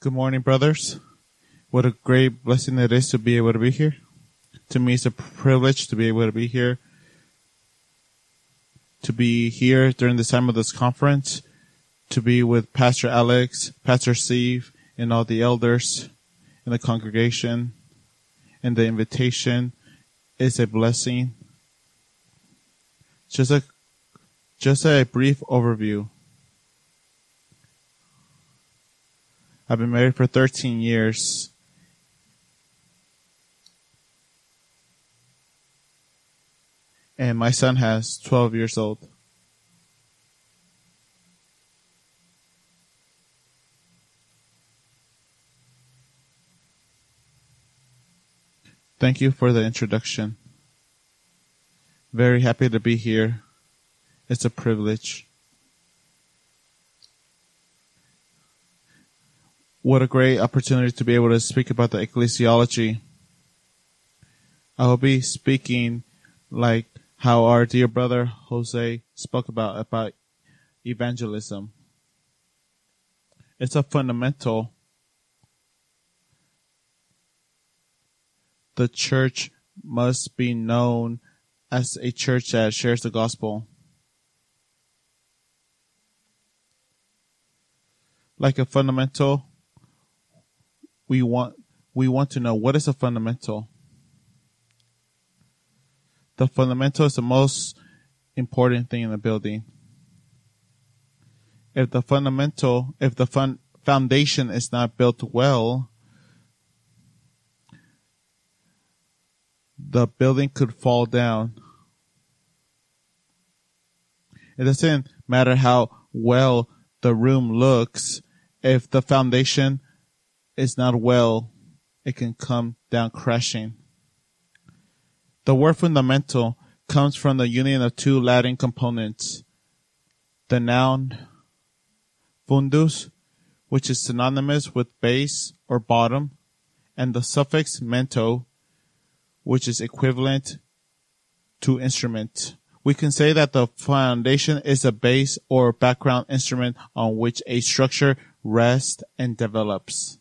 Good morning, brothers. What a great blessing it is to be able to be here. To me, it's a privilege to be able to be here. To be here during this time of this conference. To be with Pastor Alex, Pastor Steve, and all the elders in the congregation. And the invitation is a blessing. Just a, just a brief overview. I've been married for 13 years. And my son has 12 years old. Thank you for the introduction. Very happy to be here. It's a privilege. What a great opportunity to be able to speak about the ecclesiology. I will be speaking like how our dear brother Jose spoke about about evangelism. It's a fundamental. The church must be known as a church that shares the gospel. Like a fundamental, we want we want to know what is a fundamental. The fundamental is the most important thing in the building. If the fundamental, if the fun, foundation is not built well, the building could fall down. It doesn't matter how well the room looks if the foundation is not well, it can come down crashing. The word fundamental comes from the union of two Latin components. The noun fundus, which is synonymous with base or bottom, and the suffix mento, which is equivalent to instrument. We can say that the foundation is a base or background instrument on which a structure rests and develops.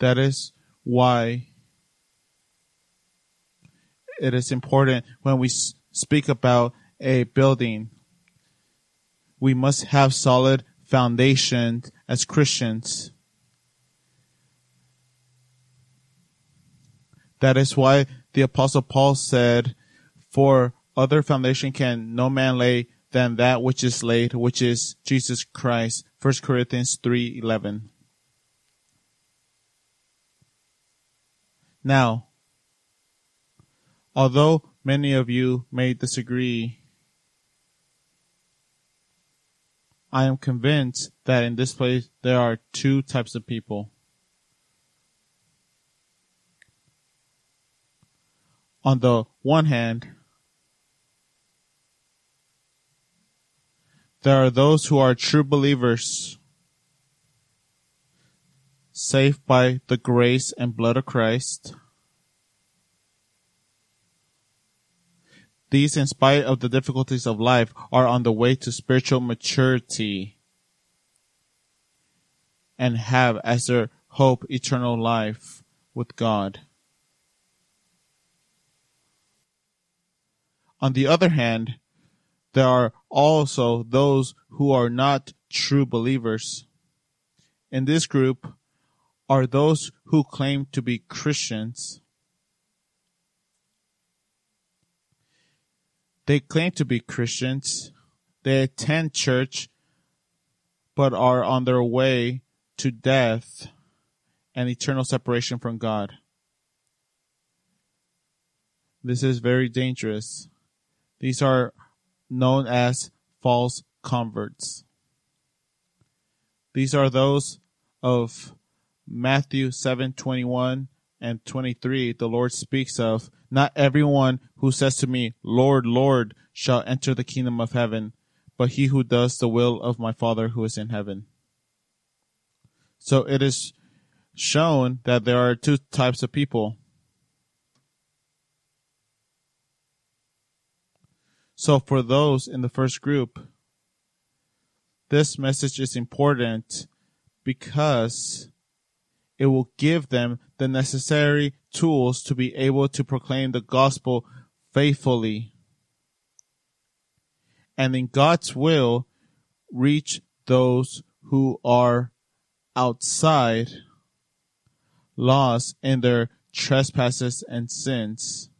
That is why it is important when we speak about a building, we must have solid foundation as Christians. That is why the apostle Paul said, for other foundation can no man lay than that which is laid, which is Jesus Christ. 1 Corinthians 3:11. Now, although many of you may disagree, I am convinced that in this place there are two types of people. On the one hand, there are those who are true believers saved by the grace and blood of Christ. These, in spite of the difficulties of life, are on the way to spiritual maturity and have as their hope eternal life with God. On the other hand, there are also those who are not true believers. In this group, are those who claim to be Christians. They claim to be Christians. They attend church, but are on their way to death and eternal separation from God. This is very dangerous. These are known as false converts. These are those of Matthew 7 21 and 23, the Lord speaks of, Not everyone who says to me, Lord, Lord, shall enter the kingdom of heaven, but he who does the will of my Father who is in heaven. So it is shown that there are two types of people. So for those in the first group, this message is important because it will give them the necessary tools to be able to proclaim the gospel faithfully. And in God's will, reach those who are outside lost in their trespasses and sins.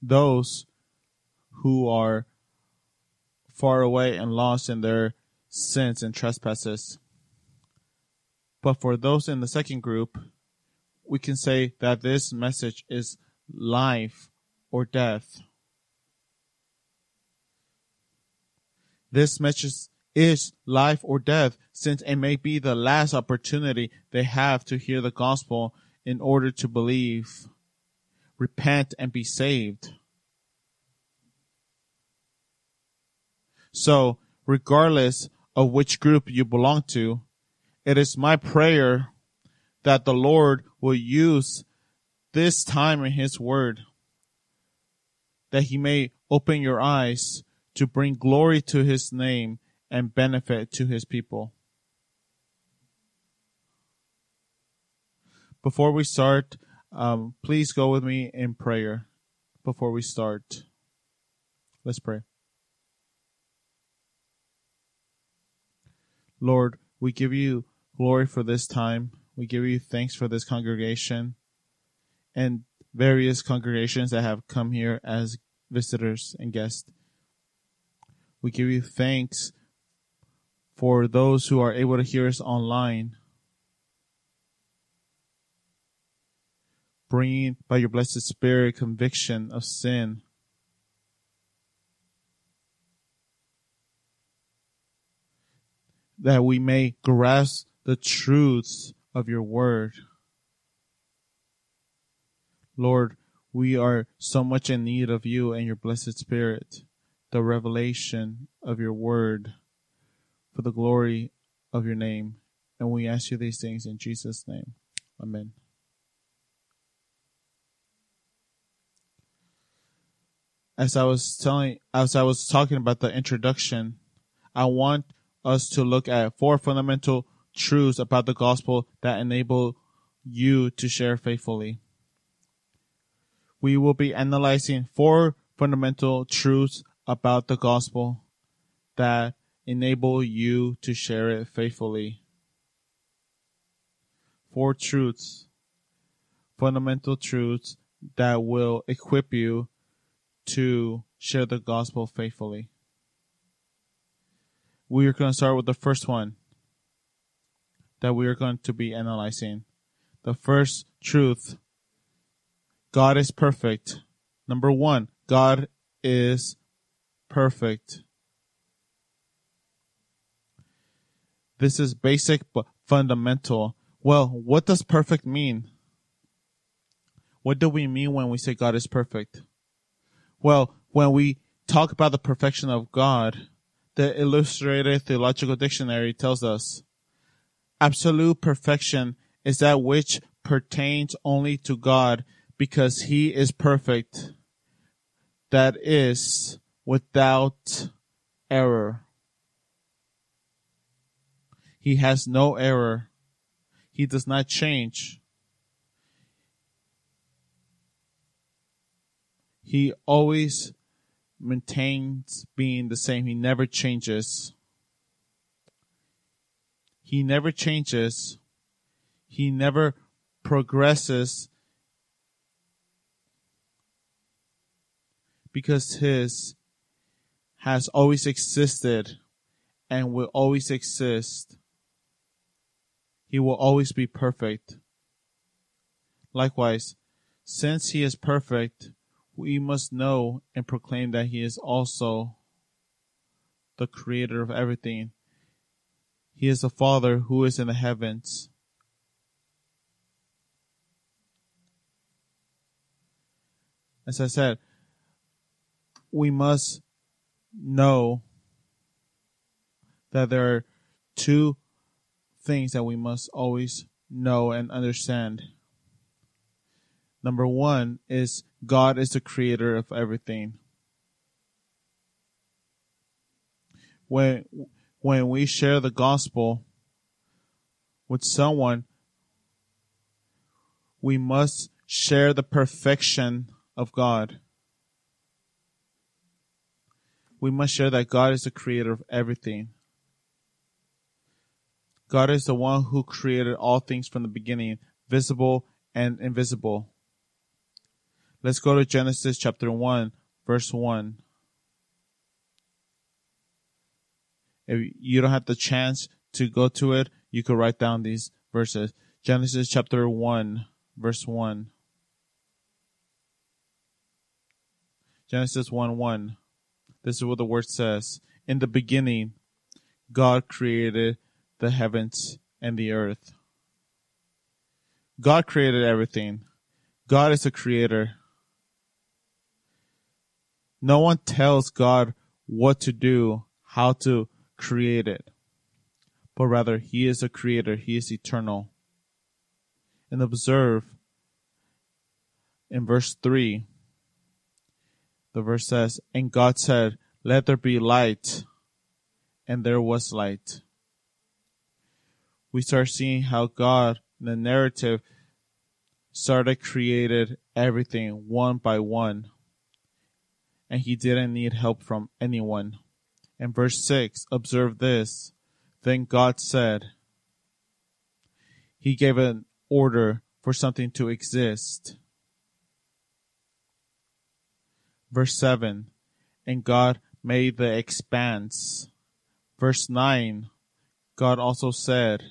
Those who are far away and lost in their sins and trespasses. But for those in the second group, we can say that this message is life or death. This message is life or death since it may be the last opportunity they have to hear the gospel in order to believe, repent, and be saved. So, regardless of which group you belong to, it is my prayer that the Lord will use this time in His Word, that He may open your eyes to bring glory to His name and benefit to His people. Before we start, um, please go with me in prayer before we start. Let's pray. Lord, we give you glory for this time. We give you thanks for this congregation and various congregations that have come here as visitors and guests. We give you thanks for those who are able to hear us online. Bringing by your blessed spirit conviction of sin that we may grasp the truths of your word. Lord, we are so much in need of you and your blessed spirit, the revelation of your word for the glory of your name. And we ask you these things in Jesus' name. Amen. As I was telling, as I was talking about the introduction, I want us to look at four fundamental truths about the gospel that enable you to share faithfully. We will be analyzing four fundamental truths about the gospel that enable you to share it faithfully. Four truths, fundamental truths that will equip you to share the gospel faithfully we are going to start with the first one that we are going to be analyzing. The first truth God is perfect. Number one, God is perfect. This is basic but fundamental. Well, what does perfect mean? What do we mean when we say God is perfect? Well, when we talk about the perfection of God, the Illustrated Theological Dictionary tells us absolute perfection is that which pertains only to God because he is perfect. That is without error. He has no error. He does not change. He always maintains being the same. He never changes. He never changes. He never progresses because his has always existed and will always exist. He will always be perfect. Likewise, since he is perfect, we must know and proclaim that He is also the creator of everything. He is the Father who is in the heavens. As I said, we must know that there are two things that we must always know and understand. Number one is God is the creator of everything. When, when we share the gospel with someone, we must share the perfection of God. We must share that God is the creator of everything. God is the one who created all things from the beginning, visible and invisible. Let's go to Genesis chapter 1, verse 1. If you don't have the chance to go to it, you could write down these verses. Genesis chapter 1, verse 1. Genesis 1 1. This is what the word says. In the beginning, God created the heavens and the earth. God created everything. God is a creator. No one tells God what to do, how to create it, but rather He is a creator. He is eternal. And observe in verse 3, the verse says, And God said, Let there be light, and there was light. We start seeing how God, in the narrative, started created everything one by one and he didn't need help from anyone. In verse 6, observe this. Then God said, He gave an order for something to exist. Verse 7, and God made the expanse. Verse 9, God also said,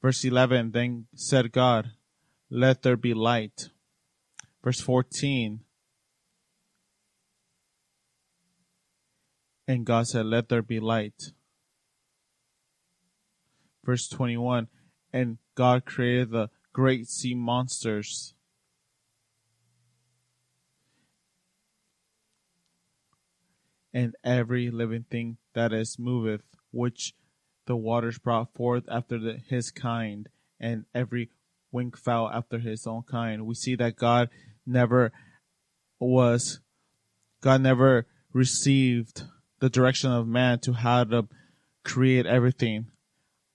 Verse 11, then said God, Let there be light. Verse 14, And God said, Let there be light. Verse 21 And God created the great sea monsters. And every living thing that is moveth, which the waters brought forth after the, his kind, and every winged fowl after his own kind. We see that God never was, God never received the direction of man to how to create everything.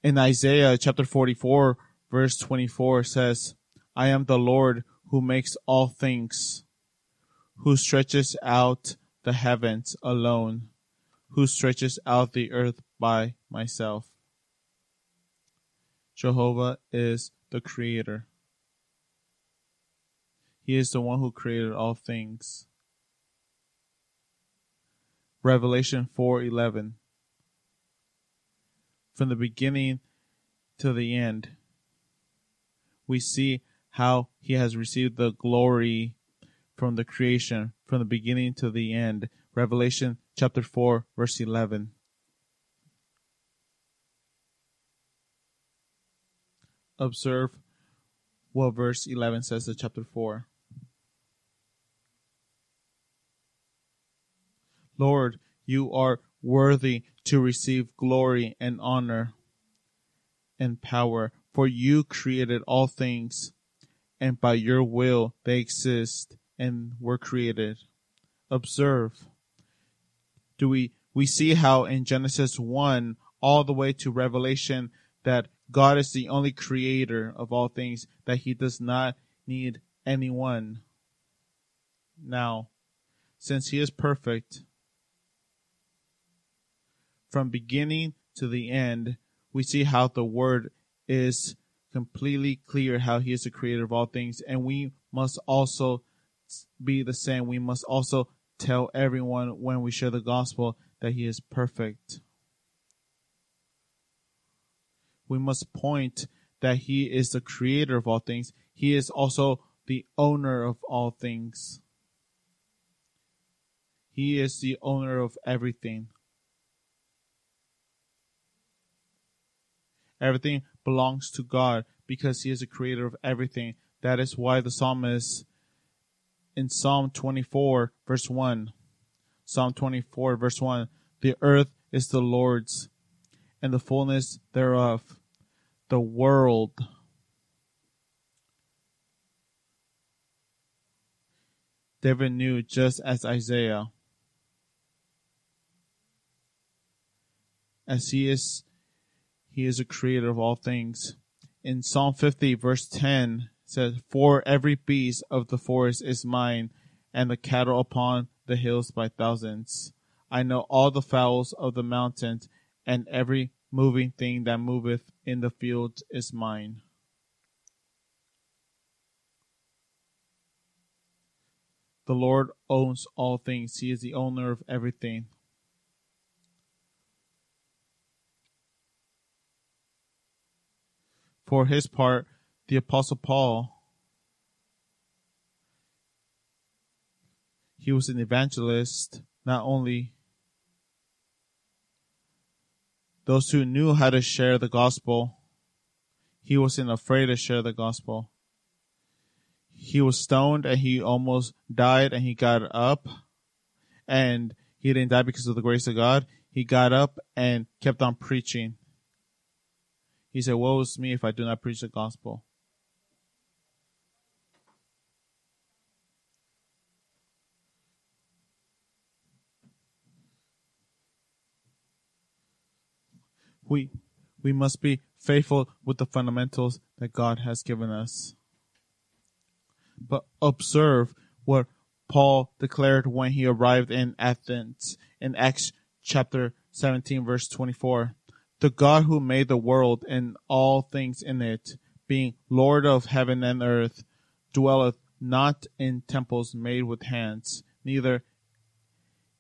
In Isaiah chapter 44 verse 24 says, I am the Lord who makes all things, who stretches out the heavens alone, who stretches out the earth by myself. Jehovah is the creator. He is the one who created all things. Revelation 4:11 From the beginning to the end we see how he has received the glory from the creation from the beginning to the end. Revelation chapter 4 verse 11 Observe what verse 11 says in chapter 4 Lord, you are worthy to receive glory and honor and power, for you created all things, and by your will they exist and were created. Observe. Do we we see how in Genesis 1 all the way to Revelation that God is the only creator of all things, that he does not need anyone. Now, since he is perfect, from beginning to the end, we see how the word is completely clear how he is the creator of all things. And we must also be the same. We must also tell everyone when we share the gospel that he is perfect. We must point that he is the creator of all things. He is also the owner of all things. He is the owner of everything. Everything belongs to God because He is the creator of everything. That is why the psalmist in Psalm 24, verse 1, Psalm 24, verse 1, the earth is the Lord's and the fullness thereof, the world David knew just as Isaiah. As he is, he is a creator of all things. In Psalm 50 verse 10 says, For every beast of the forest is mine and the cattle upon the hills by thousands. I know all the fowls of the mountains and every moving thing that moveth in the fields is mine. The Lord owns all things. He is the owner of everything. For his part, the Apostle Paul, he was an evangelist, not only those who knew how to share the gospel, he wasn't afraid to share the gospel he was stoned and he almost died and he got up and he didn't die because of the grace of God. He got up and kept on preaching. He said, woe is me if I do not preach the gospel. We, we must be faithful with the fundamentals that God has given us but observe what Paul declared when he arrived in Athens in Acts chapter 17 verse 24. The God who made the world and all things in it, being Lord of heaven and earth, dwelleth not in temples made with hands, neither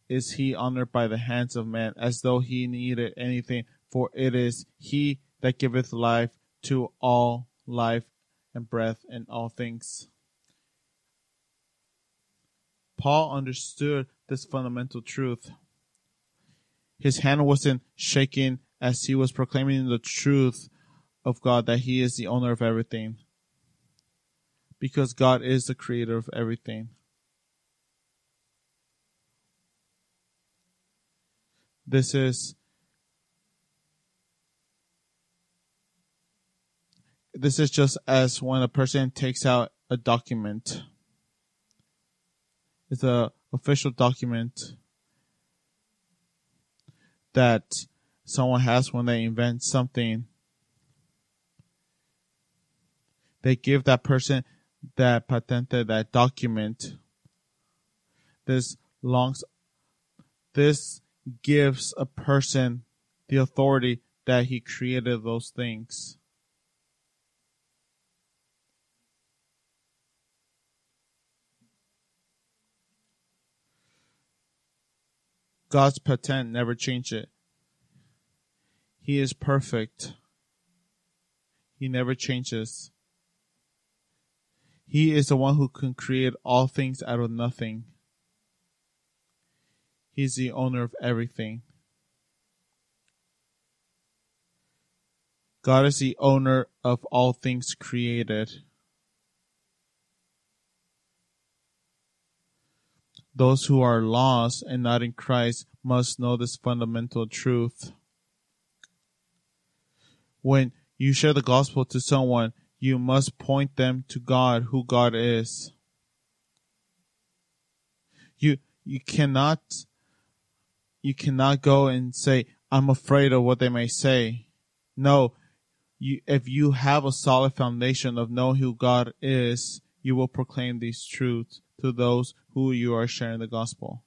is he honored by the hands of men as though he needed anything, for it is he that giveth life to all life and breath and all things. Paul understood this fundamental truth. His hand wasn't shaking as he was proclaiming the truth of God that he is the owner of everything. Because God is the creator of everything. This is this is just as when a person takes out a document It's a official document that someone has when they invent something. They give that person that patent, that document. This longs, this gives a person the authority that he created those things. God's patent never changed it. He is perfect. He never changes. He is the one who can create all things out of nothing. He's the owner of everything. God is the owner of all things created. Those who are lost and not in Christ must know this fundamental truth. When you share the gospel to someone, you must point them to God, who God is. You, you cannot, you cannot go and say, I'm afraid of what they may say. No, you, if you have a solid foundation of knowing who God is, you will proclaim these truths to those who you are sharing the gospel.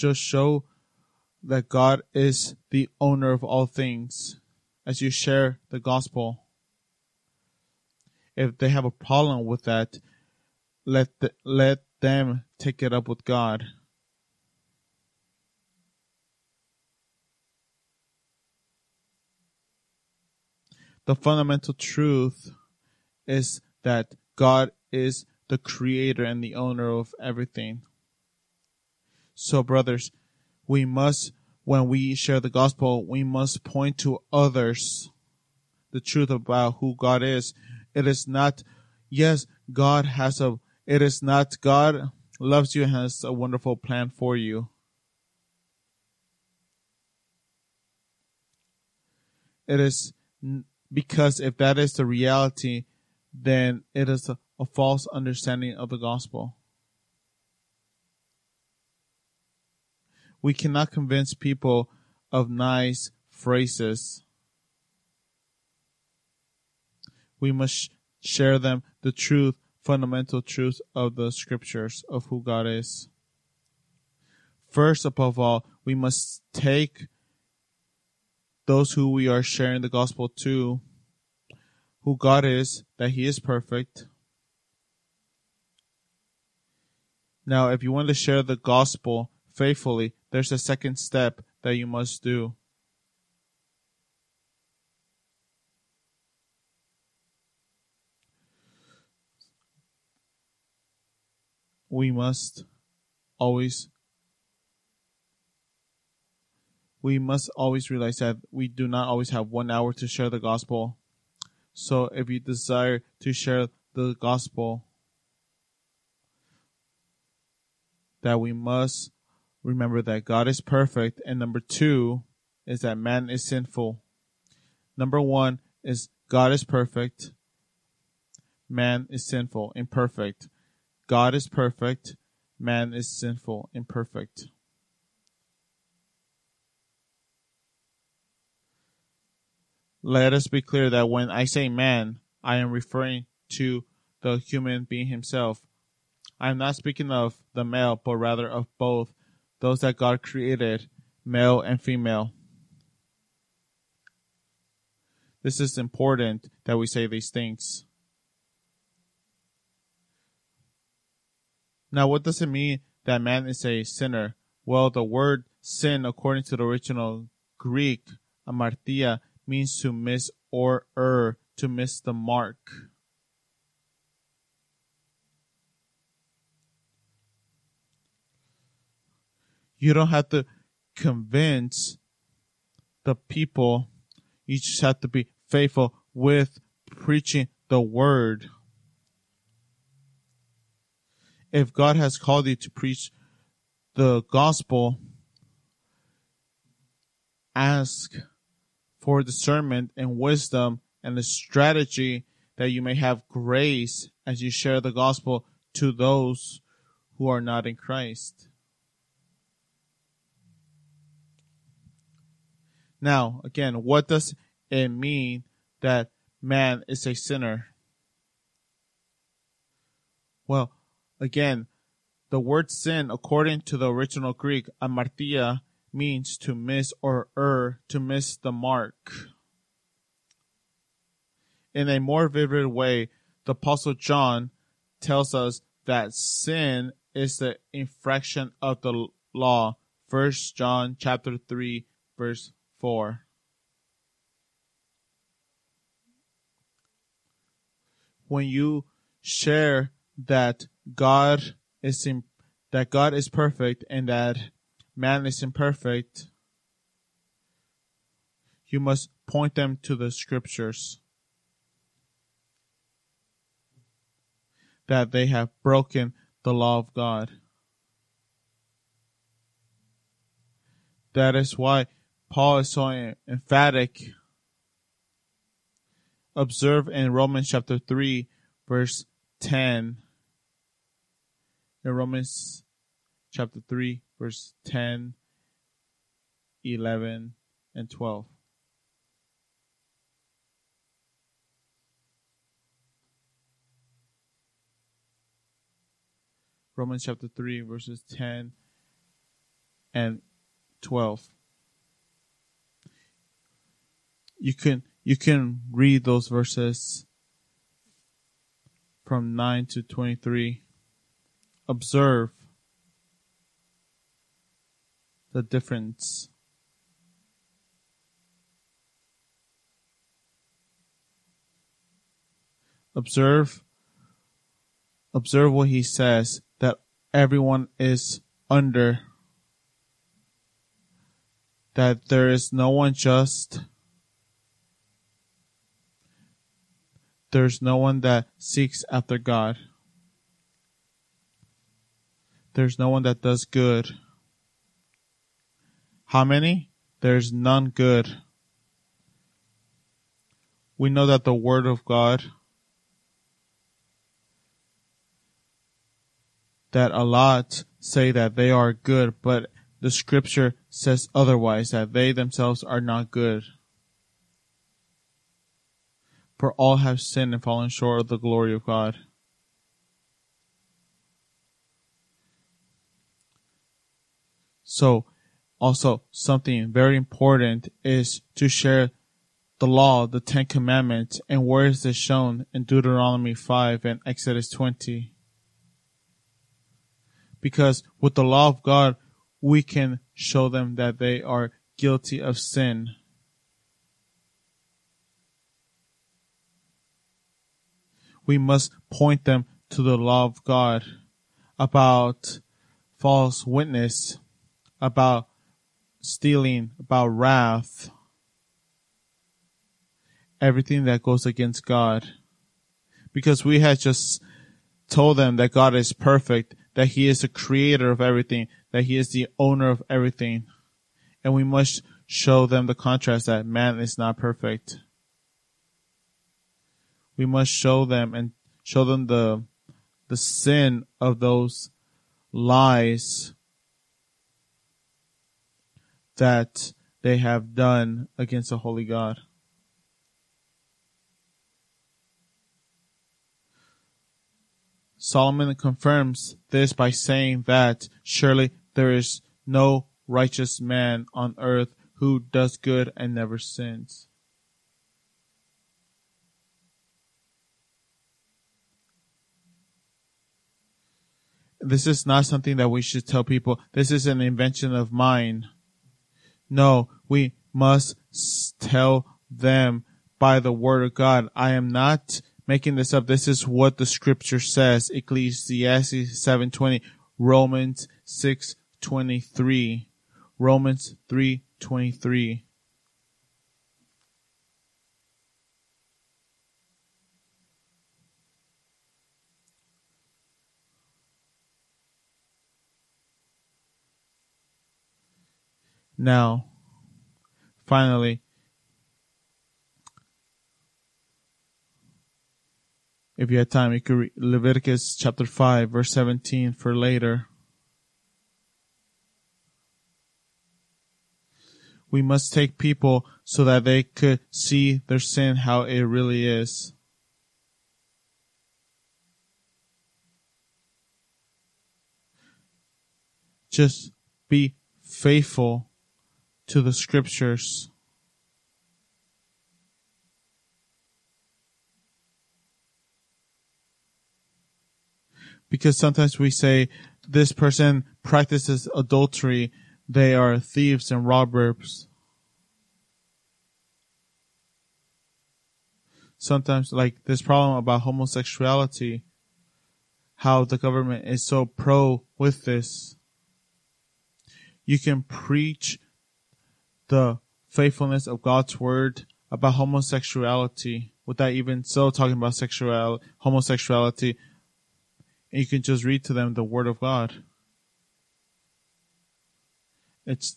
Just show that God is the owner of all things as you share the gospel. If they have a problem with that, let the, let them take it up with God. The fundamental truth is that God is the creator and the owner of everything. So brothers, we must, when we share the gospel, we must point to others the truth about who God is. It is not, yes, God has a, it is not God loves you and has a wonderful plan for you. It is because if that is the reality, then it is a, a false understanding of the gospel. We cannot convince people of nice phrases. We must share them the truth, fundamental truth of the scriptures of who God is. First, above all, we must take those who we are sharing the gospel to, who God is, that He is perfect. Now, if you want to share the gospel faithfully, there's a second step that you must do. We must always we must always realize that we do not always have one hour to share the gospel. So if you desire to share the gospel, that we must remember that God is perfect. And number two is that man is sinful. Number one is God is perfect. Man is sinful, imperfect. God is perfect. Man is sinful, imperfect. Let us be clear that when I say man, I am referring to the human being himself. I am not speaking of the male, but rather of both those that God created, male and female. This is important that we say these things. Now, what does it mean that man is a sinner? Well, the word sin, according to the original Greek, amartia, means to miss or err, to miss the mark. You don't have to convince the people. You just have to be faithful with preaching the word. If God has called you to preach the gospel, ask for discernment and wisdom and the strategy that you may have grace as you share the gospel to those who are not in Christ. Now, again, what does it mean that man is a sinner? Well, again, the word sin, according to the original Greek, amartia, means to miss or err, to miss the mark. In a more vivid way, the Apostle John tells us that sin is the infraction of the law. First John chapter 3 verse 4. When you share that God is in, that God is perfect and that man is imperfect, you must point them to the scriptures that they have broken the law of God. That is why Paul is so emphatic. Observe in Romans chapter 3, verse 10. In Romans chapter 3, verse 10, 11, and 12. Romans chapter 3, verses 10 and 12. You can you can read those verses from 9 to 23. Observe the difference. Observe, observe what he says that everyone is under, that there is no one just, There's no one that seeks after God. There's no one that does good. How many? There's none good. We know that the Word of God, that a lot say that they are good, but the Scripture says otherwise, that they themselves are not good. For all have sinned and fallen short of the glory of God. So, also something very important is to share the law, the Ten Commandments, and where is this shown in Deuteronomy 5 and Exodus 20? Because with the law of God, we can show them that they are guilty of sin. We must point them to the law of God about false witness, about stealing, about wrath, everything that goes against God. Because we had just told them that God is perfect, that He is the creator of everything, that He is the owner of everything. And we must show them the contrast that man is not perfect. We must show them and show them the, the sin of those lies that they have done against the holy God. Solomon confirms this by saying that surely there is no righteous man on earth who does good and never sins. This is not something that we should tell people. This is an invention of mine. No, we must tell them by the word of God. I am not making this up. This is what the scripture says. Ecclesiastes 7:20, Romans 6:23, Romans 3:23. Now, finally, if you had time, you could read Leviticus chapter 5, verse 17 for later. We must take people so that they could see their sin how it really is. Just be faithful to the scriptures. Because sometimes we say this person practices adultery, they are thieves and robbers. Sometimes, like this problem about homosexuality, how the government is so pro with this. You can preach the faithfulness of God's word about homosexuality without even so talking about sexual homosexuality. And you can just read to them the word of God. It's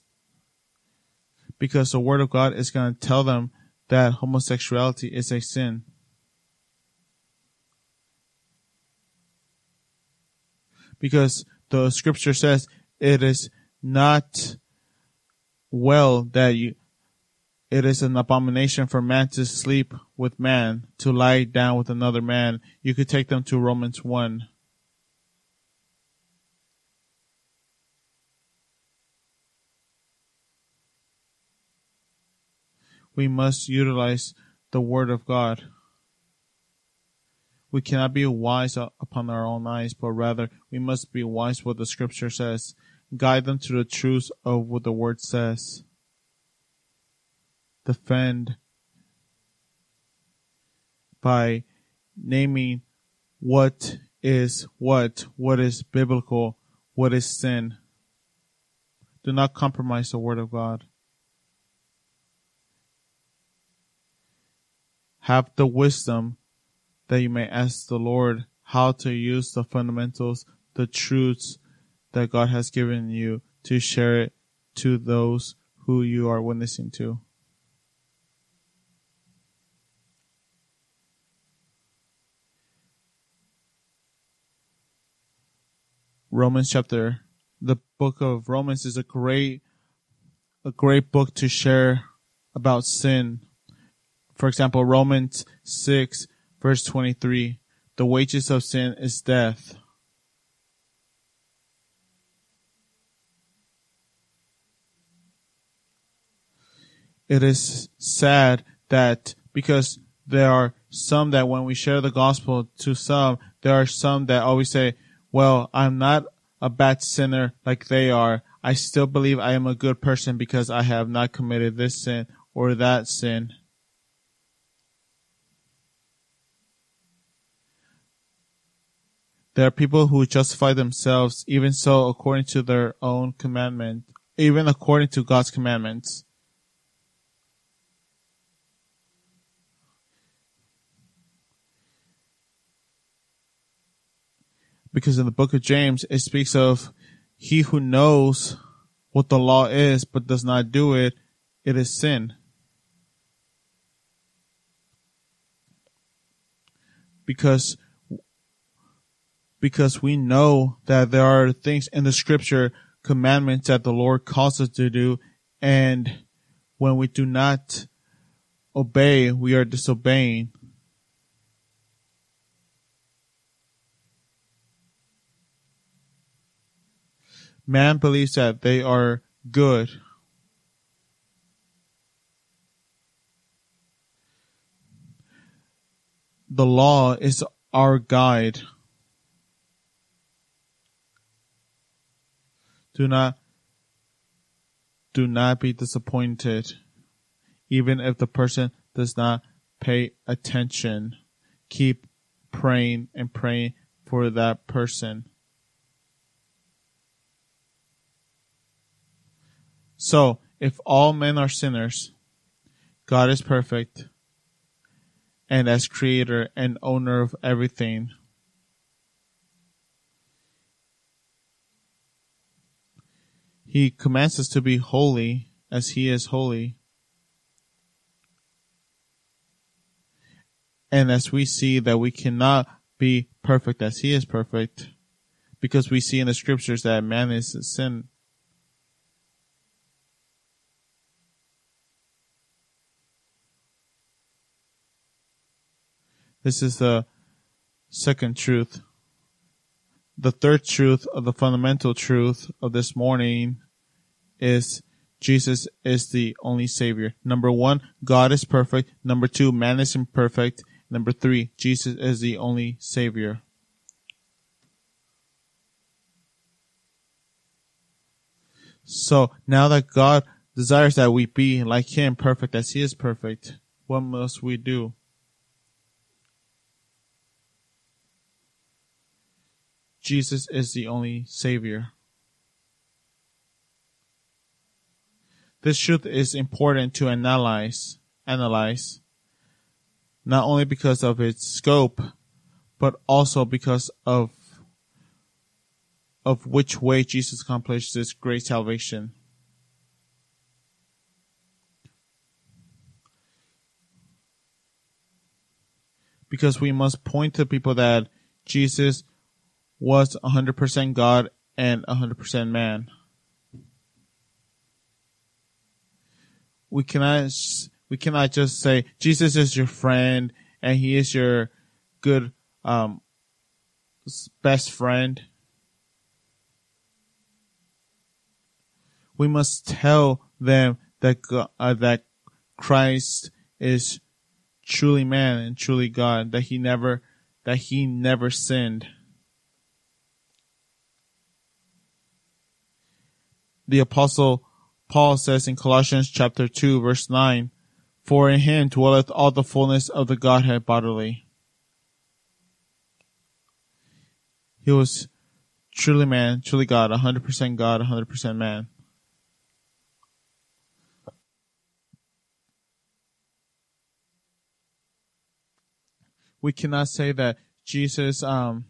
because the word of God is going to tell them that homosexuality is a sin. Because the scripture says it is not well that you, it is an abomination for man to sleep with man, to lie down with another man. You could take them to Romans 1. We must utilize the word of God. We cannot be wise upon our own eyes, but rather we must be wise what the scripture says guide them to the truth of what the word says. Defend by naming what is what, what is biblical, what is sin. Do not compromise the word of God. Have the wisdom that you may ask the Lord how to use the fundamentals, the truths that God has given you to share it to those who you are witnessing to. Romans chapter, the book of Romans is a great, a great book to share about sin. For example, Romans 6 verse 23, the wages of sin is death. It is sad that because there are some that when we share the gospel to some, there are some that always say, well, I'm not a bad sinner like they are. I still believe I am a good person because I have not committed this sin or that sin. There are people who justify themselves even so according to their own commandment, even according to God's commandments. Because in the book of James, it speaks of he who knows what the law is but does not do it, it is sin. Because because we know that there are things in the scripture, commandments that the Lord calls us to do, and when we do not obey, we are disobeying. Man believes that they are good. The law is our guide. Do not do not be disappointed even if the person does not pay attention. Keep praying and praying for that person. So, if all men are sinners, God is perfect, and as creator and owner of everything, He commands us to be holy as He is holy. And as we see that we cannot be perfect as He is perfect, because we see in the scriptures that man is sin This is the second truth. The third truth of the fundamental truth of this morning is Jesus is the only Savior. Number one, God is perfect. Number two, man is imperfect. Number three, Jesus is the only Savior. So now that God desires that we be like Him, perfect as He is perfect, what must we do? Jesus is the only Savior. This truth is important to analyze, analyze, not only because of its scope, but also because of of which way Jesus accomplished this great salvation. Because we must point to people that Jesus was 100% God and 100% man. We cannot we cannot just say Jesus is your friend and he is your good um, best friend. We must tell them that uh, that Christ is truly man and truly God. That he never that he never sinned. The apostle Paul says in Colossians chapter 2 verse 9, For in him dwelleth all the fullness of the Godhead bodily. He was truly man, truly God, 100% God, 100% man. We cannot say that Jesus um,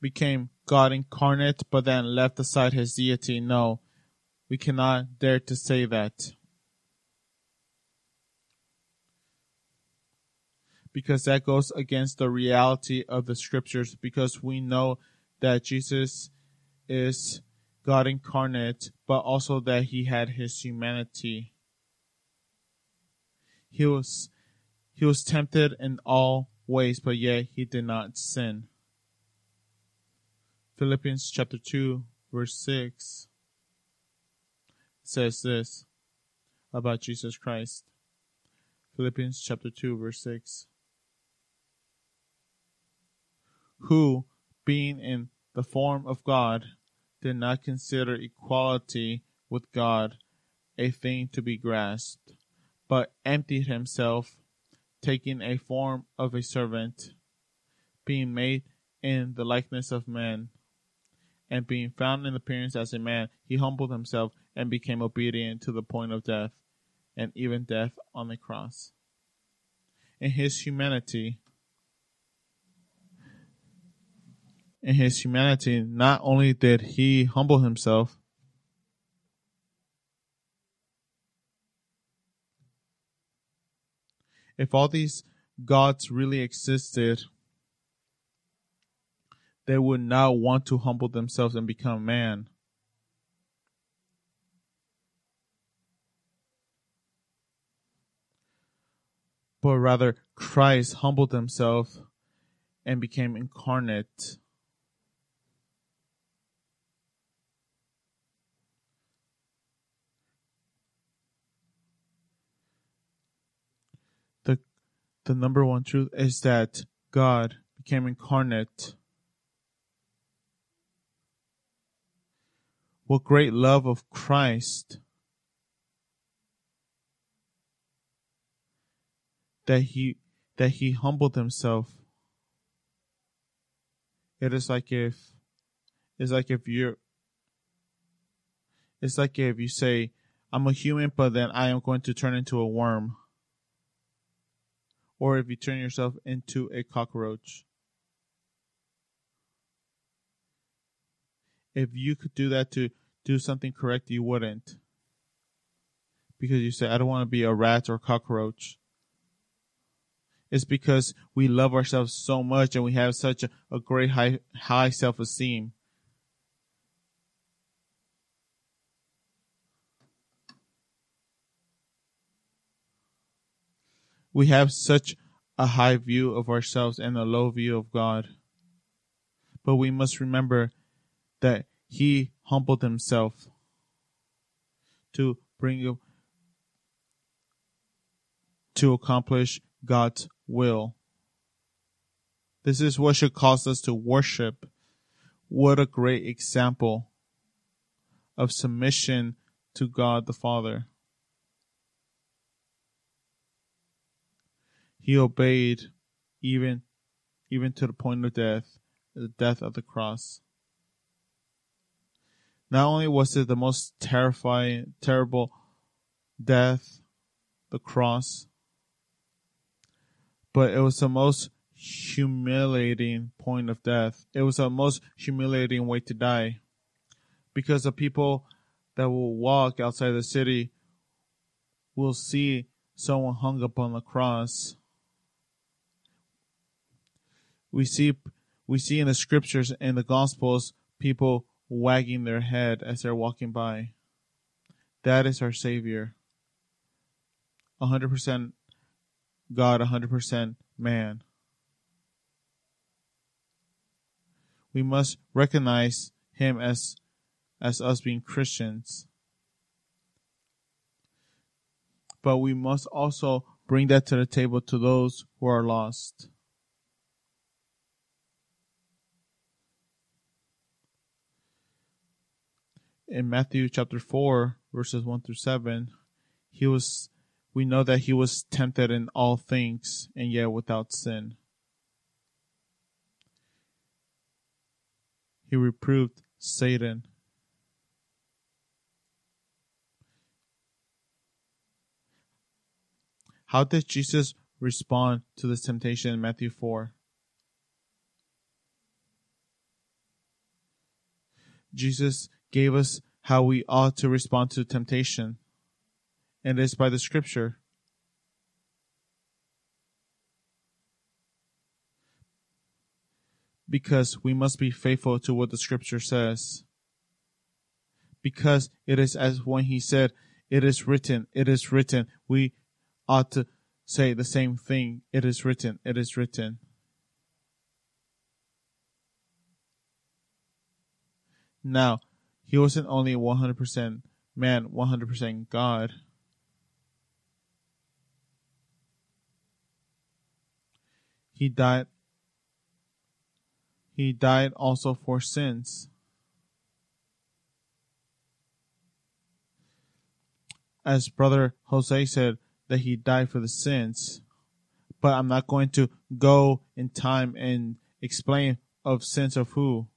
became God incarnate, but then left aside his deity. No, we cannot dare to say that. Because that goes against the reality of the scriptures, because we know that Jesus is God incarnate, but also that he had his humanity. He was he was tempted in all ways, but yet he did not sin. Philippians chapter 2 verse 6 says this about Jesus Christ. Philippians chapter 2 verse 6. Who, being in the form of God, did not consider equality with God a thing to be grasped, but emptied himself, taking a form of a servant, being made in the likeness of men, and being found in appearance as a man, he humbled himself and became obedient to the point of death, and even death on the cross. In his humanity, in his humanity, not only did he humble himself, if all these gods really existed, they would not want to humble themselves and become man. But rather, Christ humbled himself and became incarnate. The, the number one truth is that God became incarnate. What great love of Christ that he that he humbled himself. It is like if it's like if you're it's like if you say, I'm a human, but then I am going to turn into a worm. Or if you turn yourself into a cockroach. If you could do that to do something correct, you wouldn't. Because you say, I don't want to be a rat or cockroach. It's because we love ourselves so much and we have such a, a great high, high self esteem. We have such a high view of ourselves and a low view of God. But we must remember that He humbled Himself to bring to accomplish God's will. This is what should cause us to worship. What a great example of submission to God the Father. He obeyed even even to the point of death, the death of the cross. Not only was it the most terrifying, terrible death, the cross, but it was the most humiliating point of death. It was the most humiliating way to die. Because the people that will walk outside the city will see someone hung up on the cross. We see we see in the scriptures and the gospels people wagging their head as they're walking by. That is our savior. 100% God 100% man. We must recognize him as as us being Christians. But we must also bring that to the table to those who are lost. In Matthew chapter 4, verses 1 through 7, he was we know that he was tempted in all things and yet without sin. He reproved Satan. How did Jesus respond to this temptation in Matthew 4? Jesus gave us how we ought to respond to temptation and it is by the scripture. Because we must be faithful to what the scripture says. because it is as when he said, It is written, it is written. We ought to say the same thing. It is written, it is written. Now, he wasn't only 100% man, 100% God. He died he died also for sins. As brother Jose said that he died for the sins, but I'm not going to go in time and explain of sins of who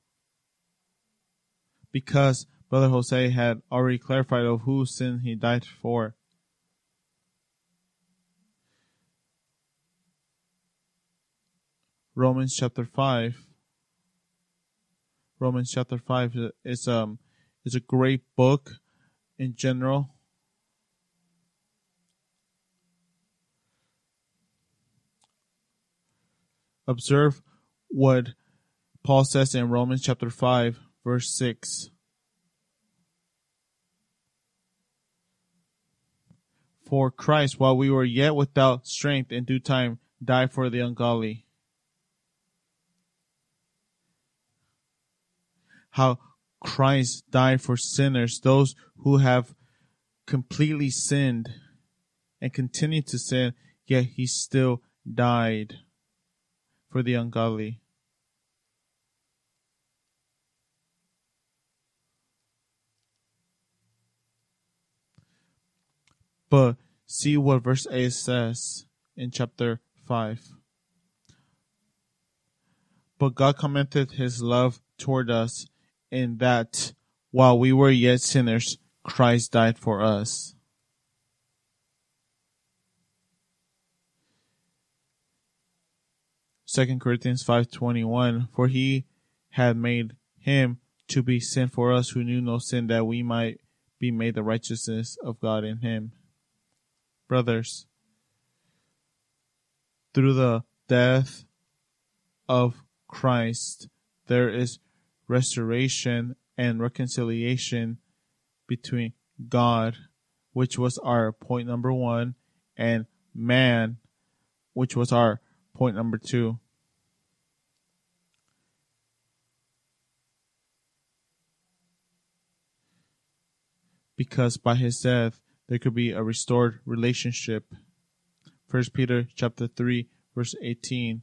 because brother Jose had already clarified of whose sin he died for. Romans chapter 5 Romans chapter 5 is um is a great book in general. Observe what Paul says in Romans chapter 5 verse 6. For Christ, while we were yet without strength in due time, died for the ungodly. How Christ died for sinners, those who have completely sinned and continue to sin, yet he still died for the ungodly. But see what verse 8 says in chapter 5. But God commended his love toward us in that while we were yet sinners, Christ died for us. Second Corinthians five twenty one, for he had made him to be sin for us who knew no sin, that we might be made the righteousness of God in him. Brothers, through the death of Christ, there is restoration and reconciliation between God, which was our point number one, and man, which was our point number two. Because by his death there could be a restored relationship. First Peter chapter three verse eighteen.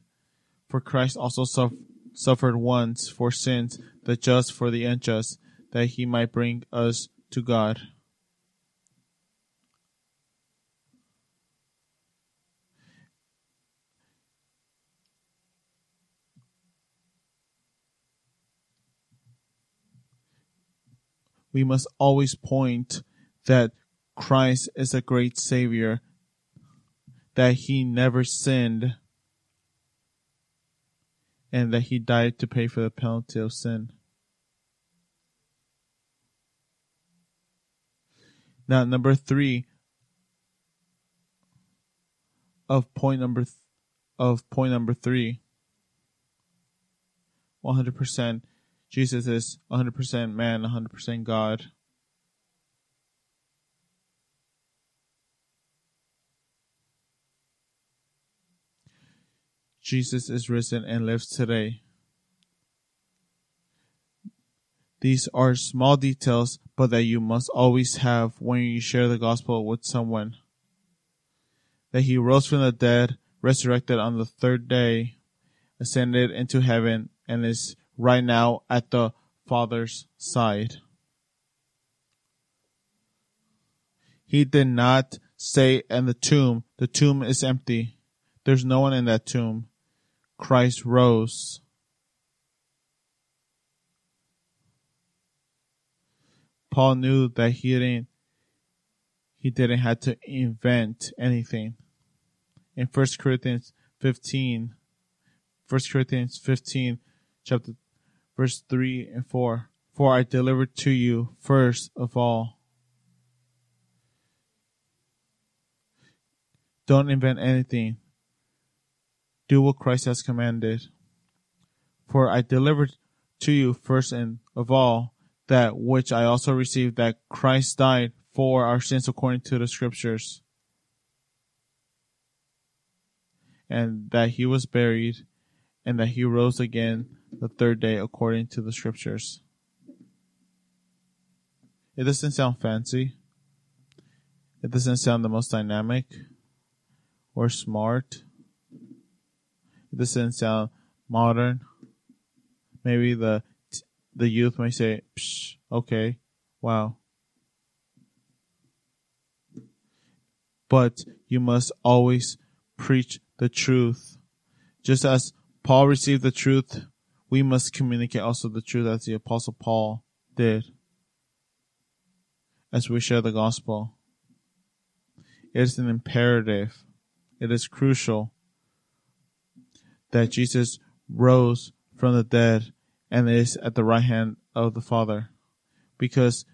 For Christ also suffered suffered once for sins, the just for the unjust, that he might bring us to God. We must always point that Christ is a great Savior, that he never sinned and that he died to pay for the penalty of sin. Now, number three of point number th- of point number three. One hundred percent, Jesus is one hundred percent man, one hundred percent God. Jesus is risen and lives today. These are small details, but that you must always have when you share the gospel with someone. That he rose from the dead, resurrected on the third day, ascended into heaven, and is right now at the Father's side. He did not say in the tomb, the tomb is empty. There's no one in that tomb. Christ rose. Paul knew that he didn't he didn't have to invent anything. In 1 Corinthians 15, 1 Corinthians 15, chapter verse 3 and 4. For I delivered to you first of all. Don't invent anything do what Christ has commanded. For I delivered to you first and of all that which I also received that Christ died for our sins according to the scriptures, and that he was buried, and that he rose again the third day according to the scriptures. It doesn't sound fancy. It doesn't sound the most dynamic or smart. It doesn't sound modern. Maybe the the youth may say, Psh, "Okay, wow." But you must always preach the truth, just as Paul received the truth. We must communicate also the truth as the apostle Paul did as we share the gospel. It is an imperative. It is crucial that Jesus rose from the dead and is at the right hand of the Father. Because,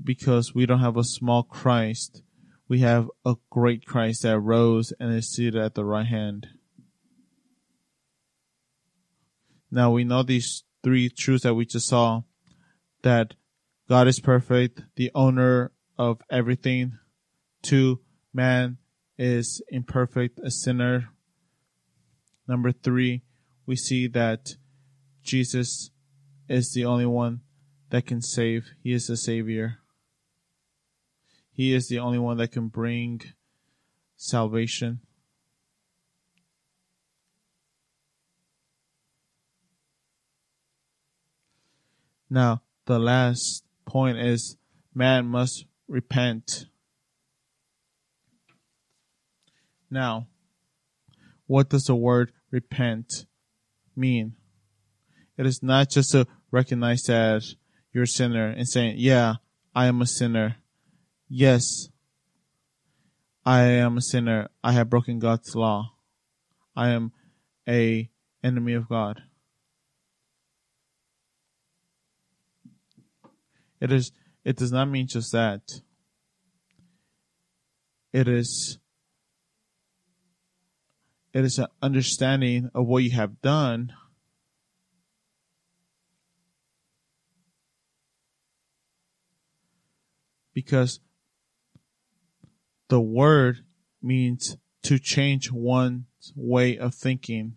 because we don't have a small Christ. We have a great Christ that rose and is seated at the right hand. Now we know these three truths that we just saw that God is perfect, the owner of everything. Two, man is imperfect, a sinner. Number three, we see that Jesus is the only one that can save. He is the Savior. He is the only one that can bring salvation. Now, the last point is man must repent. Now, what does the word repent mean? It is not just to recognize that you're a sinner and saying, yeah, I am a sinner. Yes, I am a sinner. I have broken God's law. I am a enemy of God. It is it does not mean just that. It is it is an understanding of what you have done because the word means to change one's way of thinking.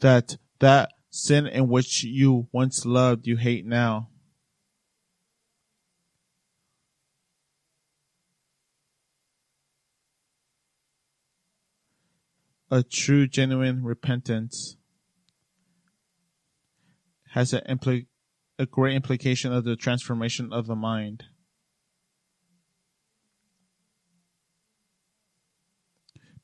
That that sin in which you once loved, you hate now. A true, genuine repentance has a, a great implication of the transformation of the mind.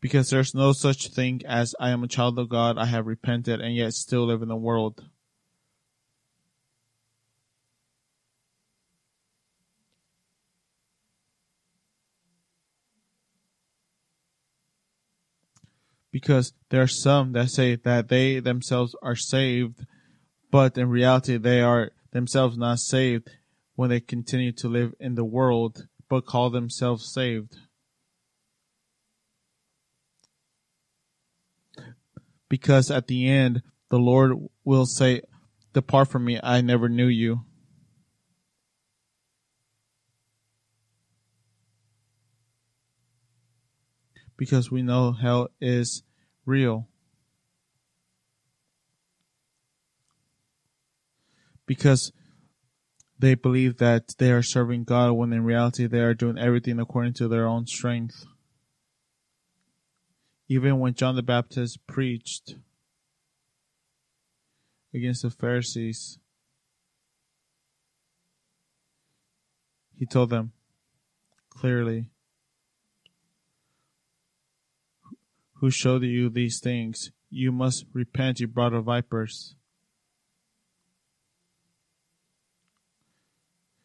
because there's no such thing as I am a child of God, I have repented, and yet still live in the world. Because there are some that say that they themselves are saved, but in reality they are themselves not saved when they continue to live in the world, but call themselves saved. because at the end, the Lord will say, Depart from me, I never knew you. Because we know hell is real. Because they believe that they are serving God when in reality they are doing everything according to their own strength even when John the Baptist preached against the Pharisees, he told them clearly, Who showed you these things? You must repent, you brood of vipers.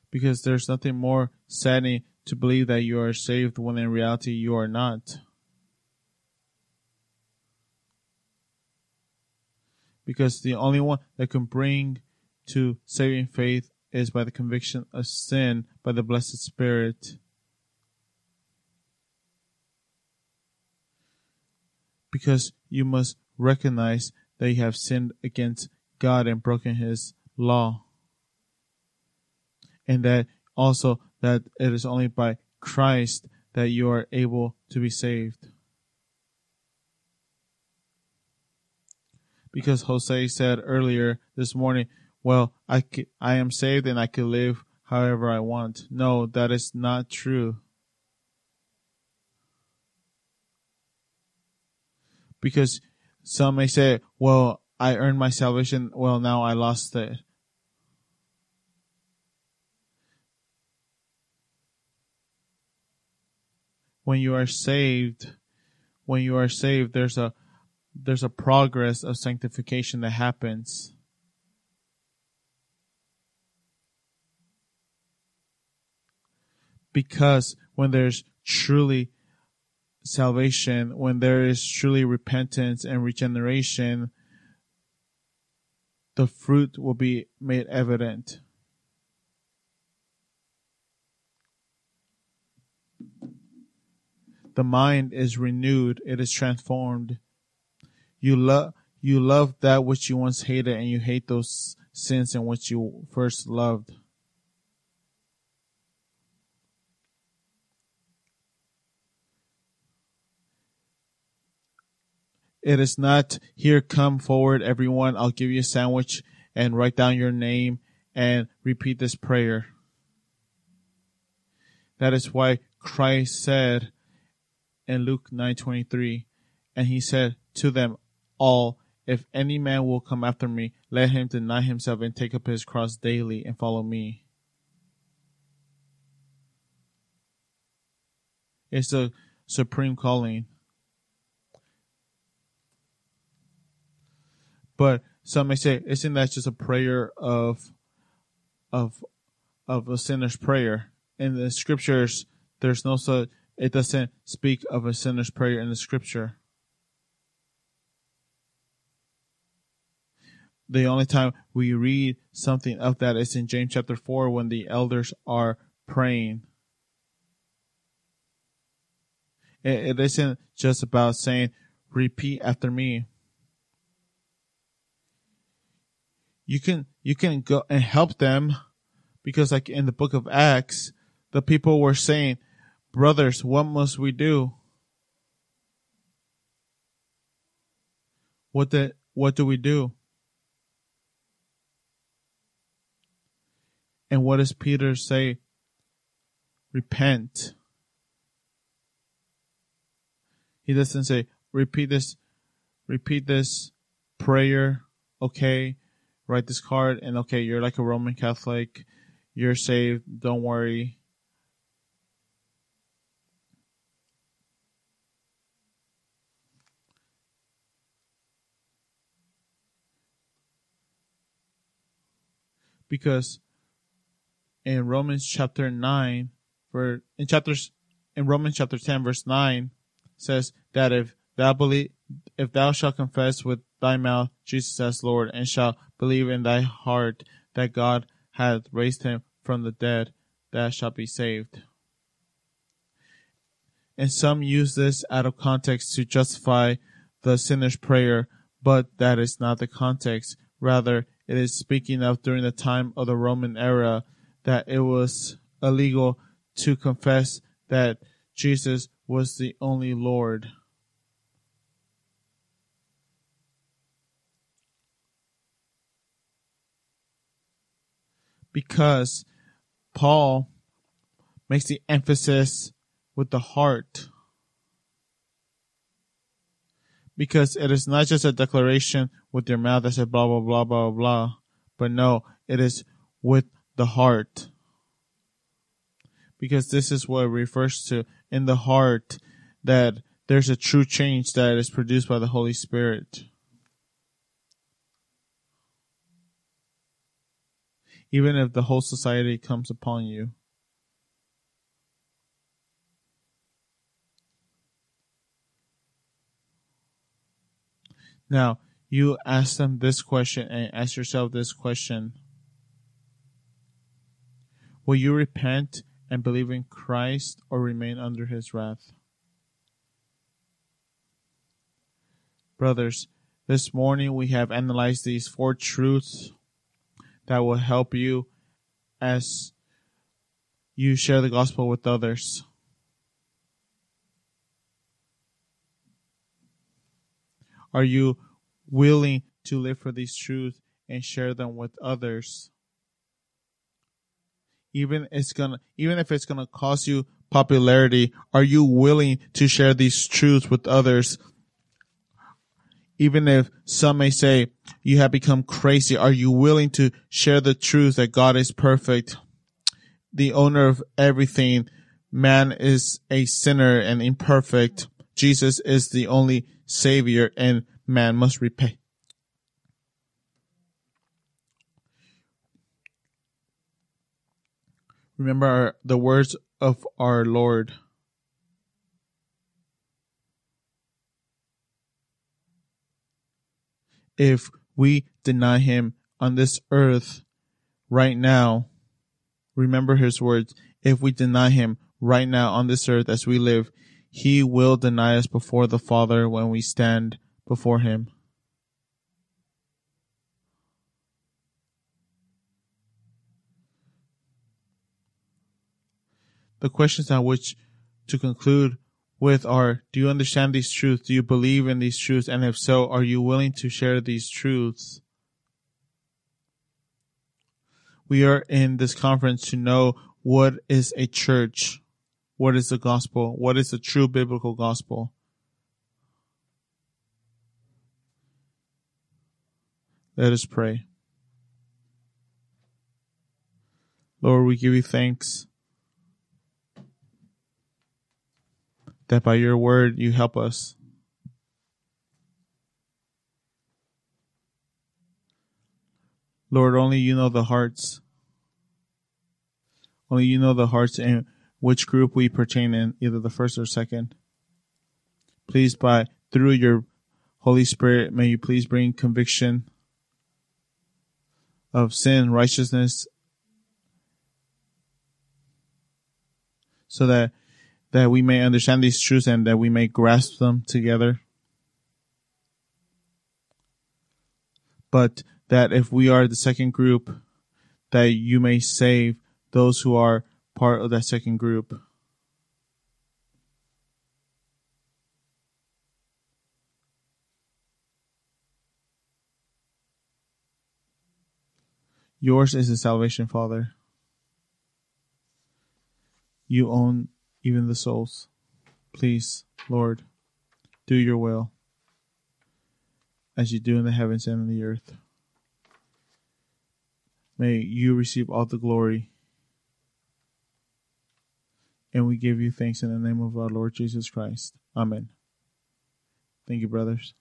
Because there's nothing more saddening to believe that you are saved when in reality you are not. because the only one that can bring to saving faith is by the conviction of sin by the blessed spirit because you must recognize that you have sinned against God and broken his law. And that also that it is only by Christ that you are able to be saved. Because Jose said earlier this morning, well, I, I am saved and I can live however I want. No, that is not true. Because some may say, well, I earned my salvation. Well, now I lost it. When you are saved, when you are saved, there's a, there's a progress of sanctification that happens. Because when there's truly salvation, when there is truly repentance and regeneration, the fruit will be made evident. The mind is renewed, it is transformed. You love you love that which you once hated and you hate those sins in which you first loved. It is not here, come forward, everyone. I'll give you a sandwich and write down your name and repeat this prayer. That is why Christ said in Luke 9:23, and he said to them all, if any man will come after me, let him deny himself and take up his cross daily and follow me. It's a supreme calling. But some may say, isn't that just a prayer of of of a sinner's prayer? In the scriptures, there's no such. It doesn't speak of a sinner's prayer in the scripture. The only time we read something of that is in James chapter four when the elders are praying. It, it isn't just about saying, "Repeat after me." You can you can go and help them because like in the book of Acts, the people were saying, "Brothers, what must we do?" What the what do we do? And what does Peter say? Repent. He doesn't say repeat this repeat this prayer, okay? Write this card and okay, you're like a Roman Catholic, you're saved, don't worry. Because in Romans chapter 9, for in chapters in Romans chapter 10 verse 9 says that if thou believe if thou shalt confess with thy mouth Jesus as Lord and shalt believe in thy heart that God hath raised him from the dead, thou shalt be saved. And some use this out of context to justify the sinner's prayer, but that is not the context. Rather, it is speaking of during the time of the Roman era that it was illegal to confess that Jesus was the only Lord. Because Paul makes the emphasis with the heart. Because it is not just a declaration with your mouth that says blah, blah, blah, blah, blah, but no, it is with the heart. Because this is what it refers to in the heart that there's a true change that is produced by the Holy Spirit. Even if the whole society comes upon you. Now, you ask them this question and ask yourself this question. Will you repent and believe in Christ or remain under his wrath? Brothers, This morning we have analyzed these four truths that will help you as you share the gospel with others. Are you willing to live for these truths and share them with others? Even it's gonna, even if it's gonna cost you popularity, are you willing to share these truths with others? Even if some may say you have become crazy, are you willing to share the truth that God is perfect? The owner of everything. Man is a sinner and imperfect. Jesus is the only savior and man must repay. Remember our, the words of our Lord. If we deny him on this earth right now, remember his words. If we deny him right now on this earth as we live, he will deny us before the Father when we stand before him. The questions on which to conclude with are Do you understand these truths? Do you believe in these truths? And if so, are you willing to share these truths? We are in this conference to know what is a church, what is the gospel, what is the true biblical gospel. Let us pray. Lord, we give you thanks that by your word you help us. Lord, only you know the hearts. Only you know the hearts and which group we pertain in, either the first or second. Please, by through your Holy Spirit, may you please bring conviction of sin, righteousness, so that that we may understand these truths and that we may grasp them together. But that if we are the second group, that you may save those who are part of that second group. Yours is the salvation, Father. You own even the souls. Please, Lord, do your will as you do in the heavens and in the earth. May you receive all the glory. And we give you thanks in the name of our Lord Jesus Christ. Amen. Thank you, brothers.